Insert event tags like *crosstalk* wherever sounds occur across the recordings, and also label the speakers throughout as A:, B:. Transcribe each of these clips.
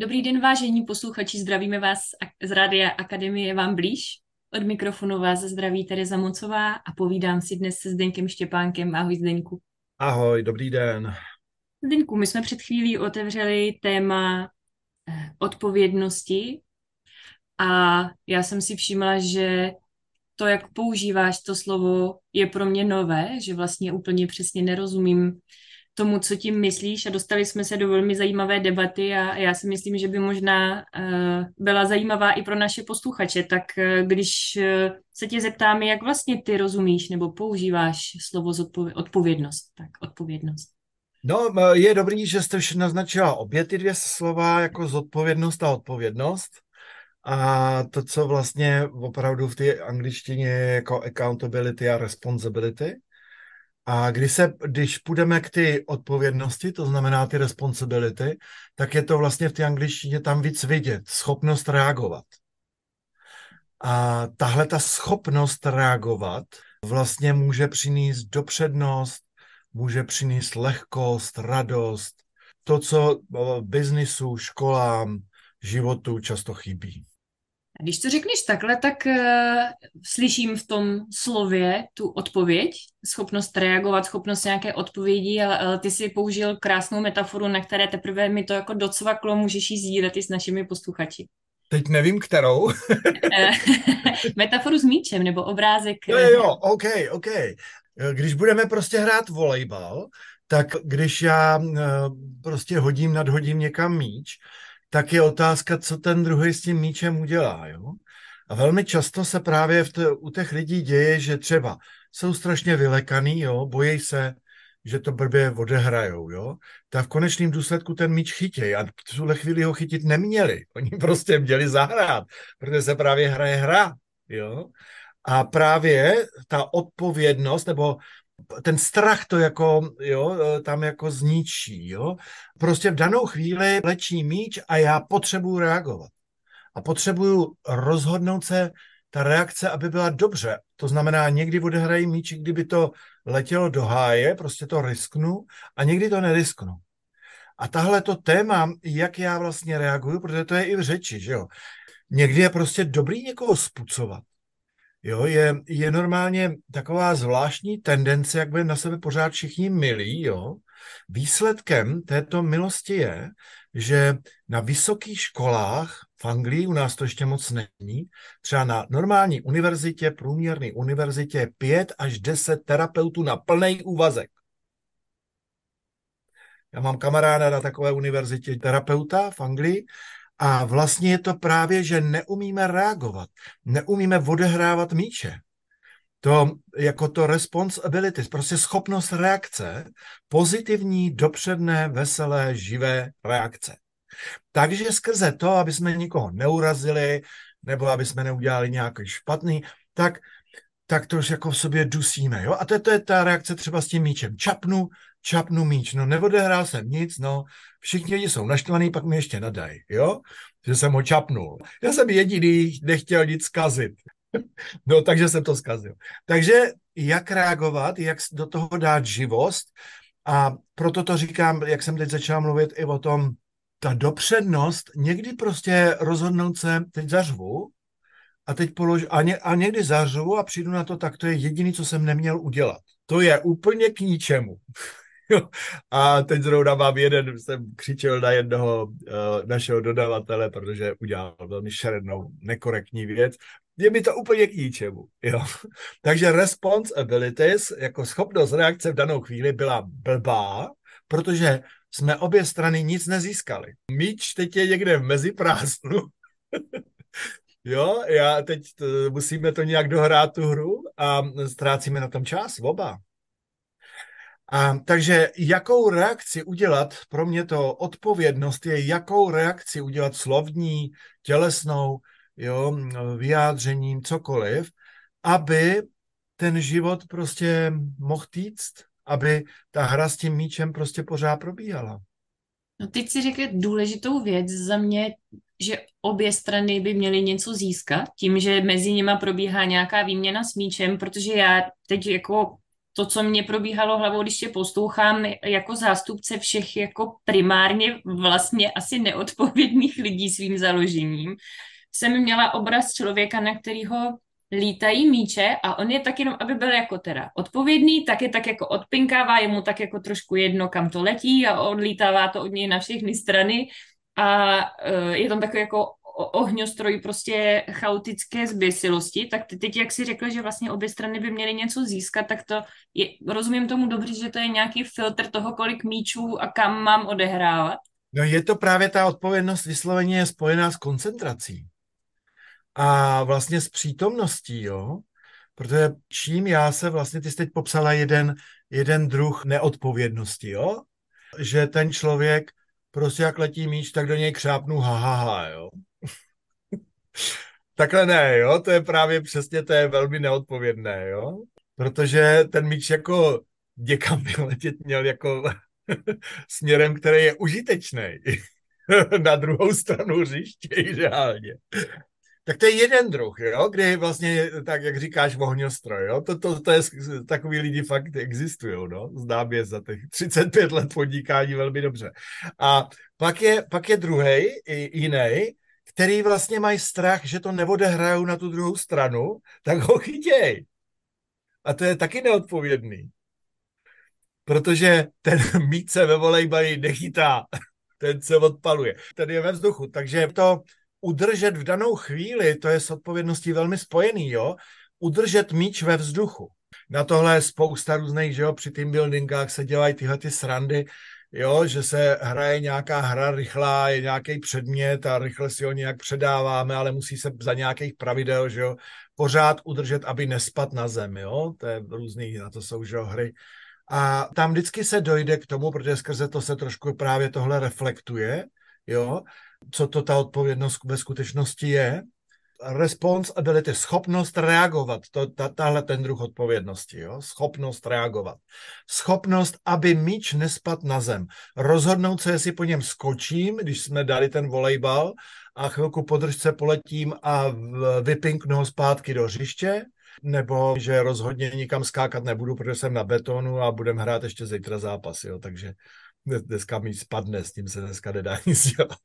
A: Dobrý den, vážení posluchači, zdravíme vás z Rádia Akademie vám blíž. Od mikrofonu vás zdraví Tereza Mocová a povídám si dnes se Zdeňkem Štěpánkem. Ahoj Zdeňku.
B: Ahoj, dobrý den.
A: Zdeňku, my jsme před chvílí otevřeli téma eh, odpovědnosti a já jsem si všimla, že to, jak používáš to slovo, je pro mě nové, že vlastně úplně přesně nerozumím tomu, co tím myslíš a dostali jsme se do velmi zajímavé debaty a já si myslím, že by možná uh, byla zajímavá i pro naše posluchače. Tak uh, když uh, se tě zeptáme, jak vlastně ty rozumíš nebo používáš slovo odpovědnost, tak odpovědnost.
B: No, je dobrý, že jste už naznačila obě ty dvě slova jako zodpovědnost a odpovědnost. A to, co vlastně opravdu v té angličtině je jako accountability a responsibility. A když, se, když půjdeme k ty odpovědnosti, to znamená ty responsibility, tak je to vlastně v té angličtině tam víc vidět, schopnost reagovat. A tahle ta schopnost reagovat vlastně může přinést dopřednost, může přinést lehkost, radost, to, co biznisu, školám, životu často chybí.
A: Když to řekneš takhle, tak uh, slyším v tom slově tu odpověď, schopnost reagovat, schopnost nějaké odpovědi, ale, ale ty si použil krásnou metaforu, na které teprve mi to jako docvaklo, můžeš ji sdílet i s našimi posluchači.
B: Teď nevím, kterou.
A: Eh, *laughs* metaforu s míčem, nebo obrázek.
B: Jo, jo, OK, OK. Když budeme prostě hrát volejbal, tak když já prostě hodím, nadhodím někam míč, tak je otázka, co ten druhý s tím míčem udělá. Jo? A velmi často se právě v t- u těch lidí děje, že třeba jsou strašně vylekaný, jo, bojí se, že to blbě odehrajou, jo, tak v konečném důsledku ten míč chytějí a v tuhle chvíli ho chytit neměli. *laughs* Oni prostě měli zahrát, protože se právě hraje hra, jo. A právě ta odpovědnost, nebo ten strach to jako, jo, tam jako zničí, jo. Prostě v danou chvíli lečí míč a já potřebuju reagovat. A potřebuju rozhodnout se, ta reakce, aby byla dobře. To znamená, někdy odehrají míči, kdyby to letělo do háje, prostě to risknu a někdy to nerisknu. A tahle to téma, jak já vlastně reaguju, protože to je i v řeči, že jo. Někdy je prostě dobrý někoho spucovat. Jo, je, je normálně taková zvláštní tendence, jak by na sebe pořád všichni milí, jo. Výsledkem této milosti je, že na vysokých školách v Anglii, u nás to ještě moc není, třeba na normální univerzitě, průměrné univerzitě 5 až 10 terapeutů na plný úvazek. Já mám kamaráda na takové univerzitě terapeuta v Anglii a vlastně je to právě, že neumíme reagovat, neumíme odehrávat míče. To jako to responsibility, prostě schopnost reakce, pozitivní, dopředné, veselé, živé reakce. Takže skrze to, aby jsme nikoho neurazili, nebo aby jsme neudělali nějaký špatný, tak, tak to už jako v sobě dusíme. Jo? A to, to je ta reakce třeba s tím míčem. Čapnu, čapnu míč, no neodehrál jsem nic, no všichni lidi jsou naštvaný, pak mi ještě nadají, jo, že jsem ho čapnul. Já jsem jediný, nechtěl nic zkazit. *laughs* no, takže jsem to zkazil. Takže jak reagovat, jak do toho dát živost a proto to říkám, jak jsem teď začal mluvit i o tom, ta dopřednost, někdy prostě rozhodnout se, teď zařvu, a teď polož, a, ně, a někdy zařvu a přijdu na to, tak to je jediný, co jsem neměl udělat. To je úplně k ničemu. A teď zrovna mám jeden, jsem křičel na jednoho uh, našeho dodavatele, protože udělal velmi šerednou, nekorektní věc. Je mi to úplně k ničemu. Jo. *laughs* Takže responsibilities, jako schopnost reakce v danou chvíli byla blbá, protože jsme obě strany nic nezískali. Míč teď je někde v mezi prázdnu. *laughs* jo, já teď to, musíme to nějak dohrát tu hru a ztrácíme na tom čas oba. A, takže jakou reakci udělat, pro mě to odpovědnost je, jakou reakci udělat slovní, tělesnou, jo, vyjádřením, cokoliv, aby ten život prostě mohl týct, aby ta hra s tím míčem prostě pořád probíhala.
A: No teď si řekl důležitou věc za mě, že obě strany by měly něco získat tím, že mezi nimi probíhá nějaká výměna s míčem, protože já teď jako to, co mě probíhalo hlavou, když tě poslouchám jako zástupce všech jako primárně vlastně asi neodpovědných lidí svým založením, jsem měla obraz člověka, na kterýho lítají míče a on je tak jenom, aby byl jako teda odpovědný, tak je tak jako odpinkává, je mu tak jako trošku jedno, kam to letí a odlítává to od něj na všechny strany a uh, je tam takový jako ohňostroj prostě chaotické zběsilosti, tak teď, jak si řekla, že vlastně obě strany by měly něco získat, tak to je, rozumím tomu dobře, že to je nějaký filtr toho, kolik míčů a kam mám odehrávat.
B: No je to právě ta odpovědnost vysloveně je spojená s koncentrací a vlastně s přítomností, jo. Protože čím já se vlastně, ty jsi teď popsala jeden, jeden druh neodpovědnosti, jo. Že ten člověk prostě jak letí míč, tak do něj křápnu ha, ha, ha jo. Takhle ne, jo, to je právě přesně, to je velmi neodpovědné, jo. Protože ten míč jako někam vyletět měl jako *laughs* směrem, který je užitečný. *laughs* na druhou stranu hřiště ideálně tak to je jeden druh, jo, kdy vlastně, tak jak říkáš, ohňostroj, jo, to, to, to je, takový lidi fakt existují, no, znám je za těch 35 let podnikání velmi dobře. A pak je, pak je druhý, jiný, který vlastně mají strach, že to neodehrajou na tu druhou stranu, tak ho chytěj. A to je taky neodpovědný. Protože ten *laughs* mít se ve volejbaji nechytá, *laughs* ten se odpaluje, ten je ve vzduchu. Takže to udržet v danou chvíli, to je s odpovědností velmi spojený, jo, udržet míč ve vzduchu. Na tohle je spousta různých, že jo, při team buildingách se dělají tyhle ty srandy, jo, že se hraje nějaká hra rychlá, je nějaký předmět a rychle si ho nějak předáváme, ale musí se za nějakých pravidel, že jo, pořád udržet, aby nespad na zem, jo, to je různý, na to jsou, že jo, hry. A tam vždycky se dojde k tomu, protože skrze to se trošku právě tohle reflektuje, jo, co to ta odpovědnost ve skutečnosti je. Responsibility, schopnost reagovat, to, ta, tahle ten druh odpovědnosti, jo? schopnost reagovat. Schopnost, aby míč nespad na zem. Rozhodnout se, jestli po něm skočím, když jsme dali ten volejbal a chvilku podržce poletím a vypinknu ho zpátky do hřiště, nebo že rozhodně nikam skákat nebudu, protože jsem na betonu a budem hrát ještě zítra zápas, jo? takže dneska mi spadne, s tím se dneska nedá *laughs* nic dělat.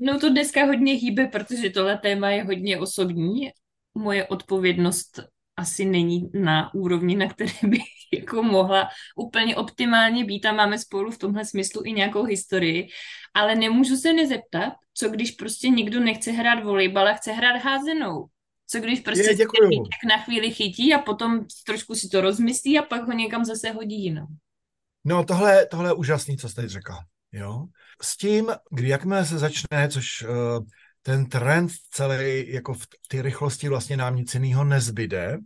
A: Mnou to dneska hodně hýbe, protože tohle téma je hodně osobní. Moje odpovědnost asi není na úrovni, na které *laughs* bych jako mohla úplně optimálně být a máme spolu v tomhle smyslu i nějakou historii, ale nemůžu se nezeptat, co když prostě někdo nechce hrát volejbal a chce hrát házenou. Co když prostě je, na chvíli chytí a potom trošku si to rozmyslí a pak ho někam zase hodí jinam.
B: No tohle, tohle je úžasný, co jste řekla. Jo? S tím, kdy jakmile se začne, což uh, ten trend celý, jako v té rychlosti vlastně nám nic jiného nezbyde,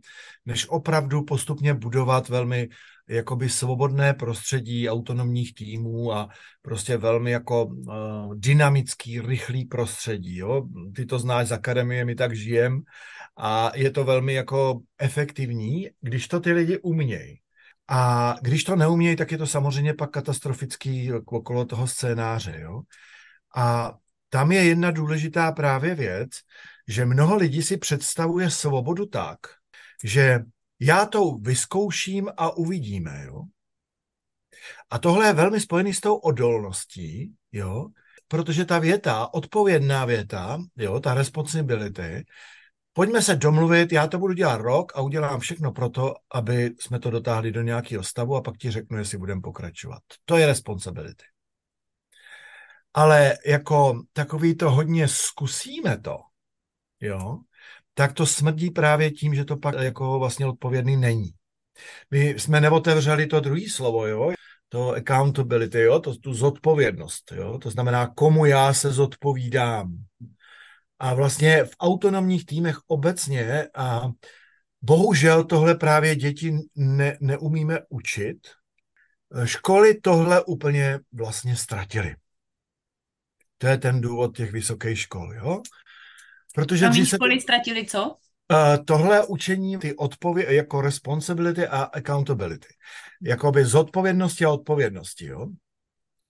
B: než opravdu postupně budovat velmi jakoby svobodné prostředí autonomních týmů a prostě velmi jako uh, dynamický, rychlý prostředí. Jo? Ty to znáš z akademie, my tak žijem a je to velmi jako efektivní, když to ty lidi umějí. A když to neumějí, tak je to samozřejmě pak katastrofický okolo toho scénáře. Jo? A tam je jedna důležitá právě věc, že mnoho lidí si představuje svobodu tak, že já to vyzkouším a uvidíme. Jo? A tohle je velmi spojený s tou odolností, jo? protože ta věta, odpovědná věta, jo, ta responsibility, pojďme se domluvit, já to budu dělat rok a udělám všechno pro to, aby jsme to dotáhli do nějakého stavu a pak ti řeknu, jestli budeme pokračovat. To je responsibility. Ale jako takový to hodně zkusíme to, jo, tak to smrdí právě tím, že to pak jako vlastně odpovědný není. My jsme neotevřeli to druhé slovo, jo, to accountability, jo, to, tu zodpovědnost, jo, to znamená, komu já se zodpovídám. A vlastně v autonomních týmech obecně a bohužel tohle právě děti ne, neumíme učit. Školy tohle úplně vlastně ztratily. To je ten důvod těch vysokých škol, jo?
A: Protože školy to... ztratili co?
B: Uh, tohle učení, ty odpovědi, jako responsibility a accountability. Jakoby zodpovědnosti a odpovědnosti, jo?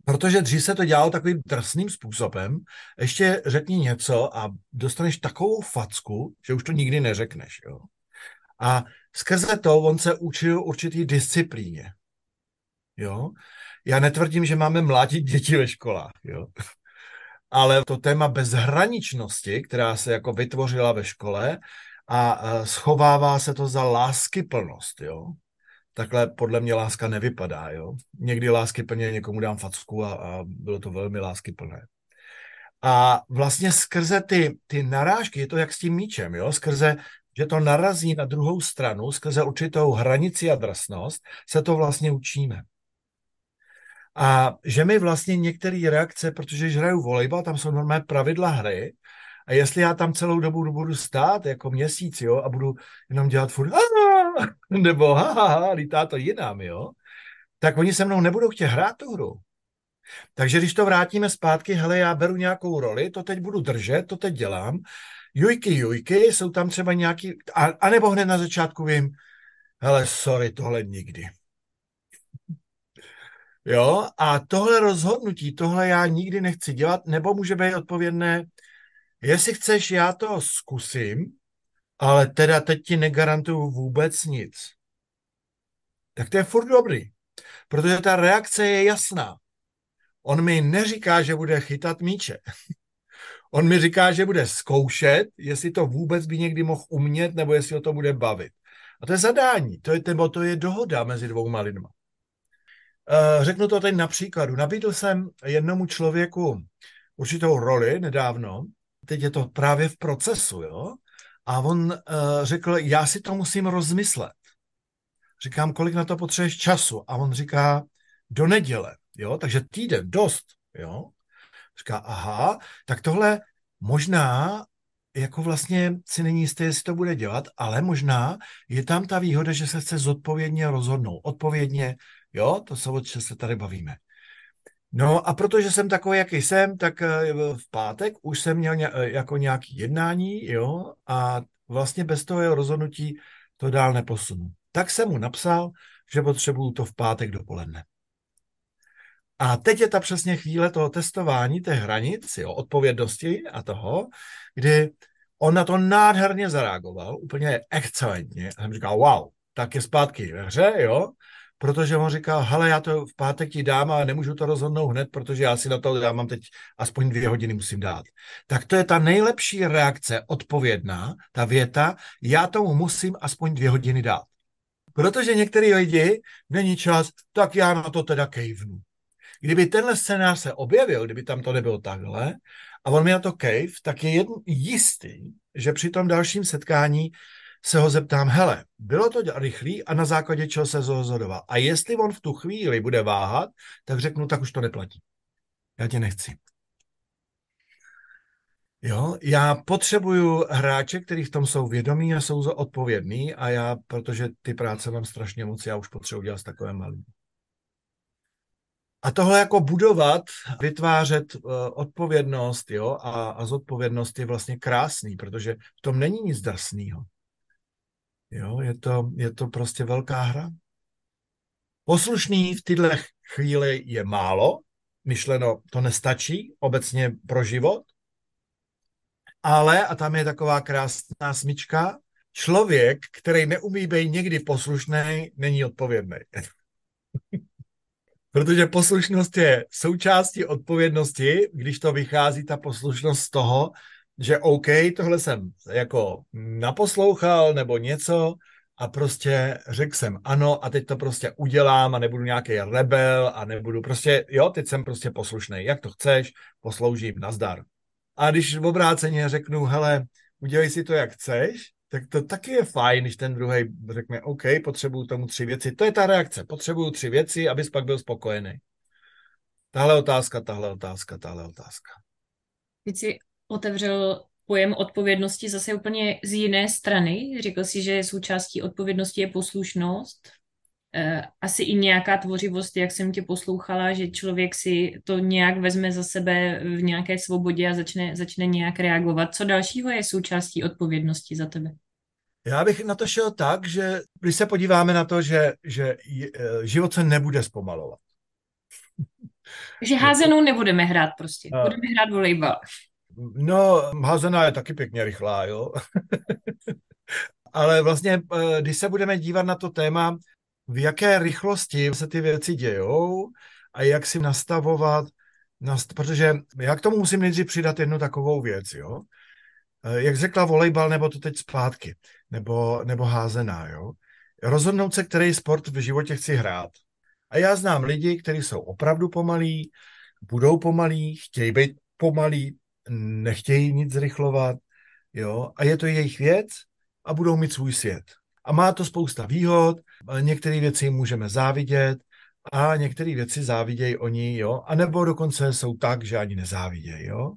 B: Protože dřív se to dělalo takovým drsným způsobem, ještě řekni něco a dostaneš takovou facku, že už to nikdy neřekneš. Jo? A skrze to on se učil určitý disciplíně. Jo? Já netvrdím, že máme mlátit děti ve školách, jo? ale to téma bezhraničnosti, která se jako vytvořila ve škole a schovává se to za láskyplnost, jo? Takhle podle mě láska nevypadá, jo? Někdy lásky plně někomu dám facku a, a bylo to velmi láskyplné. A vlastně skrze ty, ty narážky, je to jak s tím míčem, jo? skrze, že to narazí na druhou stranu, skrze určitou hranici a drsnost, se to vlastně učíme. A že mi vlastně některé reakce, protože když hraju volejbal, tam jsou normální pravidla hry, a jestli já tam celou dobu budu stát jako měsíc, jo, a budu jenom dělat furt *laughs* nebo ha, ha, ha, lítá to jinam, jo, tak oni se mnou nebudou chtět hrát tu hru. Takže když to vrátíme zpátky, hele, já beru nějakou roli, to teď budu držet, to teď dělám, jujky, jujky, jsou tam třeba nějaký, a, a nebo hned na začátku vím, hele, sorry, tohle nikdy. Jo, a tohle rozhodnutí, tohle já nikdy nechci dělat, nebo může být odpovědné, jestli chceš, já to zkusím, ale teda teď ti negarantuju vůbec nic. Tak to je furt dobrý, protože ta reakce je jasná. On mi neříká, že bude chytat míče. *laughs* On mi říká, že bude zkoušet, jestli to vůbec by někdy mohl umět, nebo jestli o to bude bavit. A to je zadání, to je, nebo to je dohoda mezi dvouma lidma. Eh, řeknu to teď na příkladu. Nabídl jsem jednomu člověku určitou roli nedávno, teď je to právě v procesu, jo? A on uh, řekl, já si to musím rozmyslet. Říkám, kolik na to potřebuješ času? A on říká, do neděle, jo? Takže týden, dost, jo? Říká, aha, tak tohle možná jako vlastně si není jistý, jestli to bude dělat, ale možná je tam ta výhoda, že se chce zodpovědně rozhodnout. Odpovědně, jo, to se o se tady bavíme. No a protože jsem takový, jaký jsem, tak eh, v pátek už jsem měl eh, jako nějaký jednání, jo, a vlastně bez toho jeho rozhodnutí to dál neposunu. Tak jsem mu napsal, že potřebuju to v pátek dopoledne. A teď je ta přesně chvíle toho testování té hranic, jo, odpovědnosti a toho, kdy on na to nádherně zareagoval, úplně excelentně. A jsem říkal, wow, tak je zpátky ve hře, jo, protože on říkal, hele, já to v pátek ti dám a nemůžu to rozhodnout hned, protože já si na to dám, mám teď aspoň dvě hodiny musím dát. Tak to je ta nejlepší reakce, odpovědná, ta věta, já tomu musím aspoň dvě hodiny dát. Protože některý lidi, není čas, tak já na to teda kejvnu. Kdyby tenhle scénář se objevil, kdyby tam to nebylo takhle, a on mi na to kejv, tak je jistý, že při tom dalším setkání se ho zeptám, hele, bylo to rychlý a na základě čeho se rozhodoval. A jestli on v tu chvíli bude váhat, tak řeknu, tak už to neplatí. Já tě nechci. Jo, já potřebuju hráče, kteří v tom jsou vědomí a jsou odpovědní a já, protože ty práce mám strašně moc, já už potřebuji dělat s takovým malým. A tohle jako budovat, vytvářet uh, odpovědnost jo, a, a zodpovědnost je vlastně krásný, protože v tom není nic drsného. Jo, je to, je to prostě velká hra. Poslušný v této chvíli je málo, myšleno to nestačí obecně pro život, ale, a tam je taková krásná smyčka, člověk, který neumí být někdy poslušný, není odpovědný. *laughs* Protože poslušnost je součástí odpovědnosti, když to vychází ta poslušnost z toho, že OK, tohle jsem jako naposlouchal nebo něco a prostě řekl jsem ano a teď to prostě udělám a nebudu nějaký rebel a nebudu prostě, jo, teď jsem prostě poslušný. Jak to chceš, posloužím, nazdar. A když v obráceně řeknu, hele, udělej si to, jak chceš, tak to taky je fajn, když ten druhý řekne, OK, potřebuju tomu tři věci. To je ta reakce. Potřebuju tři věci, abys pak byl spokojený. Tahle otázka, tahle otázka, tahle otázka.
A: Teď si otevřel pojem odpovědnosti zase úplně z jiné strany. Řekl si, že součástí odpovědnosti je poslušnost. Eh, asi i nějaká tvořivost, jak jsem tě poslouchala, že člověk si to nějak vezme za sebe v nějaké svobodě a začne, začne nějak reagovat. Co dalšího je součástí odpovědnosti za tebe?
B: Já bych na to šel tak, že když se podíváme na to, že, že eh, život se nebude zpomalovat.
A: Takže házenou nebudeme hrát prostě. Budeme hrát volejbal.
B: No, házená je taky pěkně rychlá, jo. *laughs* Ale vlastně, eh, když se budeme dívat na to téma, v jaké rychlosti se ty věci dějou a jak si nastavovat, nast- protože já k tomu musím nejdřív přidat jednu takovou věc, jo. Eh, jak řekla volejbal, nebo to teď zpátky, nebo, nebo házená, jo. Rozhodnout se, který sport v životě chci hrát. A já znám lidi, kteří jsou opravdu pomalí, budou pomalí, chtějí být pomalí, nechtějí nic zrychlovat, jo, a je to jejich věc a budou mít svůj svět. A má to spousta výhod, některé věci můžeme závidět a některé věci závidějí oni, jo, a nebo dokonce jsou tak, že ani nezávidějí, jo.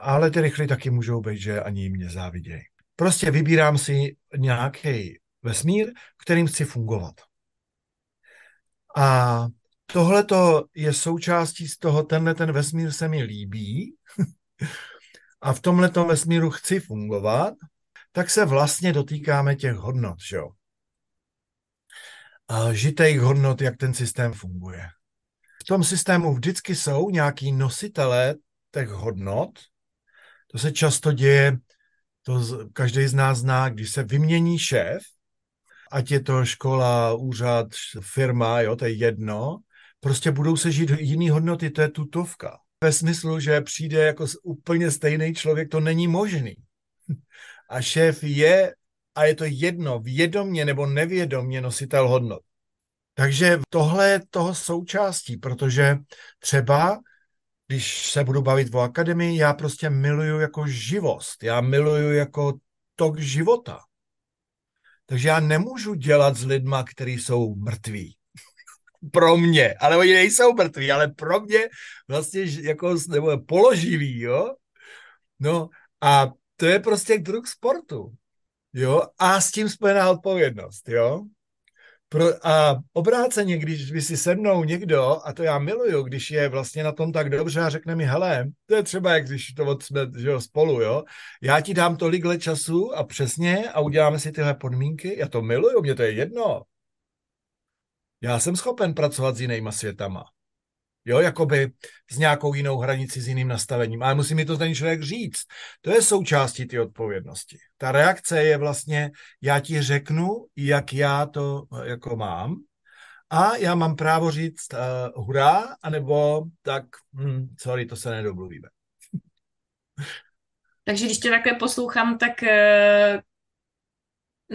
B: Ale ty rychlí taky můžou být, že ani jim nezávidějí. Prostě vybírám si nějaký vesmír, kterým chci fungovat. A tohle je součástí z toho, tenhle ten vesmír se mi líbí a v tomhle vesmíru chci fungovat, tak se vlastně dotýkáme těch hodnot, že jo. Žitejch hodnot, jak ten systém funguje. V tom systému vždycky jsou nějaký nositelé těch hodnot. To se často děje, to každý z nás zná, když se vymění šéf, ať je to škola, úřad, firma, jo, to je jedno, prostě budou se žít jiný hodnoty, to je tutovka. Ve smyslu, že přijde jako úplně stejný člověk, to není možný. *laughs* A šéf je, a je to jedno, vědomně nebo nevědomně nositel hodnot. Takže tohle je toho součástí, protože třeba, když se budu bavit o akademii, já prostě miluju jako živost, já miluju jako tok života. Takže já nemůžu dělat s lidma, kteří jsou mrtví. Pro mě, ale oni nejsou mrtví, ale pro mě vlastně jako nebo položivý, jo. No a to je prostě druh sportu, jo, a s tím spojená odpovědnost, jo. Pro, a obráceně, když by si se mnou někdo, a to já miluju, když je vlastně na tom tak dobře a řekne mi, hele, to je třeba, jak když to od jsme že jo, spolu, jo, já ti dám tolik let času a přesně a uděláme si tyhle podmínky, já to miluju, mě to je jedno. Já jsem schopen pracovat s jinýma světama. Jo, jakoby s nějakou jinou hranicí, s jiným nastavením. Ale musí mi to ten člověk říct. To je součástí ty odpovědnosti. Ta reakce je vlastně, já ti řeknu, jak já to jako mám, a já mám právo říct uh, hurá, anebo tak, hm, sorry, to se nedomluvíme.
A: Takže když tě takhle poslouchám, tak uh,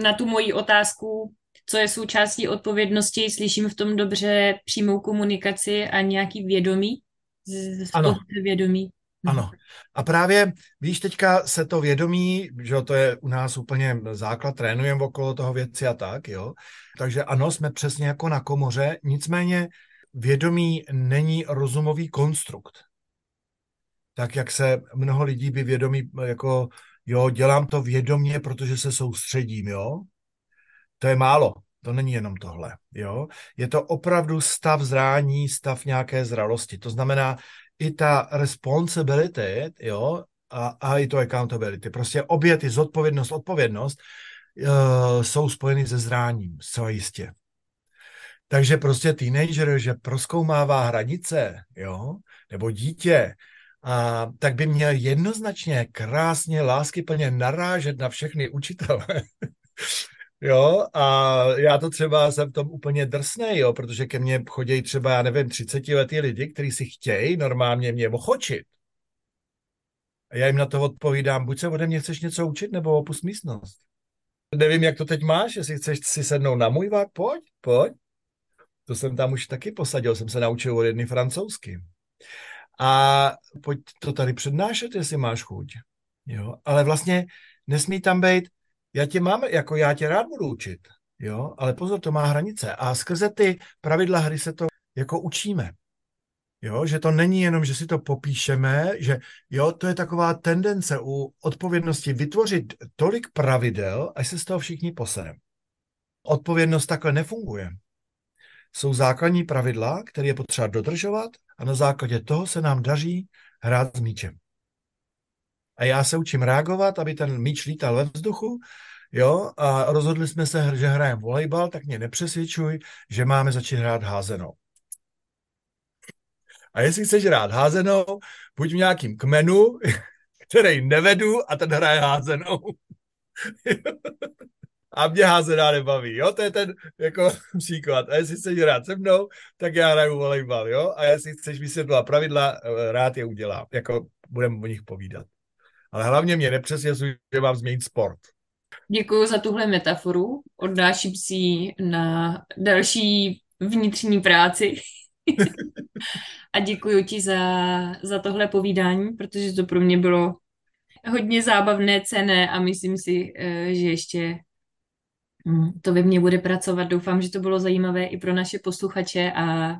A: na tu moji otázku co je součástí odpovědnosti, slyším v tom dobře přímou komunikaci a nějaký vědomí, z, ano. vědomí.
B: Ano. A právě, víš, teďka se to vědomí, že to je u nás úplně základ, trénujeme okolo toho věci a tak, jo. Takže ano, jsme přesně jako na komoře, nicméně vědomí není rozumový konstrukt. Tak, jak se mnoho lidí by vědomí, jako, jo, dělám to vědomě, protože se soustředím, jo. To je málo. To není jenom tohle. Jo? Je to opravdu stav zrání, stav nějaké zralosti. To znamená i ta responsibility jo? A, a i to accountability. Prostě obě ty zodpovědnost, odpovědnost uh, jsou spojeny se zráním, zcela jistě. Takže prostě teenager, že proskoumává hranice, jo, nebo dítě, a, tak by měl jednoznačně krásně, láskyplně narážet na všechny učitele *laughs* Jo, a já to třeba jsem v tom úplně drsný, jo, protože ke mně chodí třeba, já nevím, 30 letý lidi, kteří si chtějí normálně mě ochočit. A já jim na to odpovídám, buď se ode mě chceš něco učit, nebo opust místnost. Nevím, jak to teď máš, jestli chceš si sednout na můj vák, pojď, pojď. To jsem tam už taky posadil, jsem se naučil od jedny francouzsky. A pojď to tady přednášet, jestli máš chuť. Jo, ale vlastně nesmí tam být já tě mám, jako já tě rád budu učit, jo, ale pozor, to má hranice a skrze ty pravidla hry se to jako učíme. Jo, že to není jenom, že si to popíšeme, že jo, to je taková tendence u odpovědnosti vytvořit tolik pravidel, až se z toho všichni poserem. Odpovědnost takhle nefunguje. Jsou základní pravidla, které je potřeba dodržovat a na základě toho se nám daří hrát s míčem a já se učím reagovat, aby ten míč lítal ve vzduchu, jo, a rozhodli jsme se, že hrajeme volejbal, tak mě nepřesvědčuj, že máme začít hrát házenou. A jestli chceš hrát házenou, buď v nějakým kmenu, *laughs* který nevedu a ten hraje házenou. *laughs* a mě házená nebaví, jo, to je ten jako *laughs* příklad. A jestli chceš hrát se mnou, tak já hraju volejbal, jo, a jestli chceš vysvětlovat pravidla, eh, rád je udělám, jako budeme o nich povídat. Ale hlavně mě nepřesvědčuje, že mám změnit sport.
A: Děkuji za tuhle metaforu. Odnáším si ji na další vnitřní práci. *laughs* a děkuji ti za, za tohle povídání, protože to pro mě bylo hodně zábavné, cené a myslím si, eh, že ještě hm, to ve mně bude pracovat. Doufám, že to bylo zajímavé i pro naše posluchače a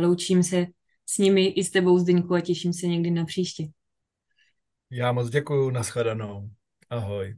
A: loučím se s nimi i s tebou, Zdeňku, a těším se někdy na příště.
B: Já moc děkuji, nashledanou. Ahoj.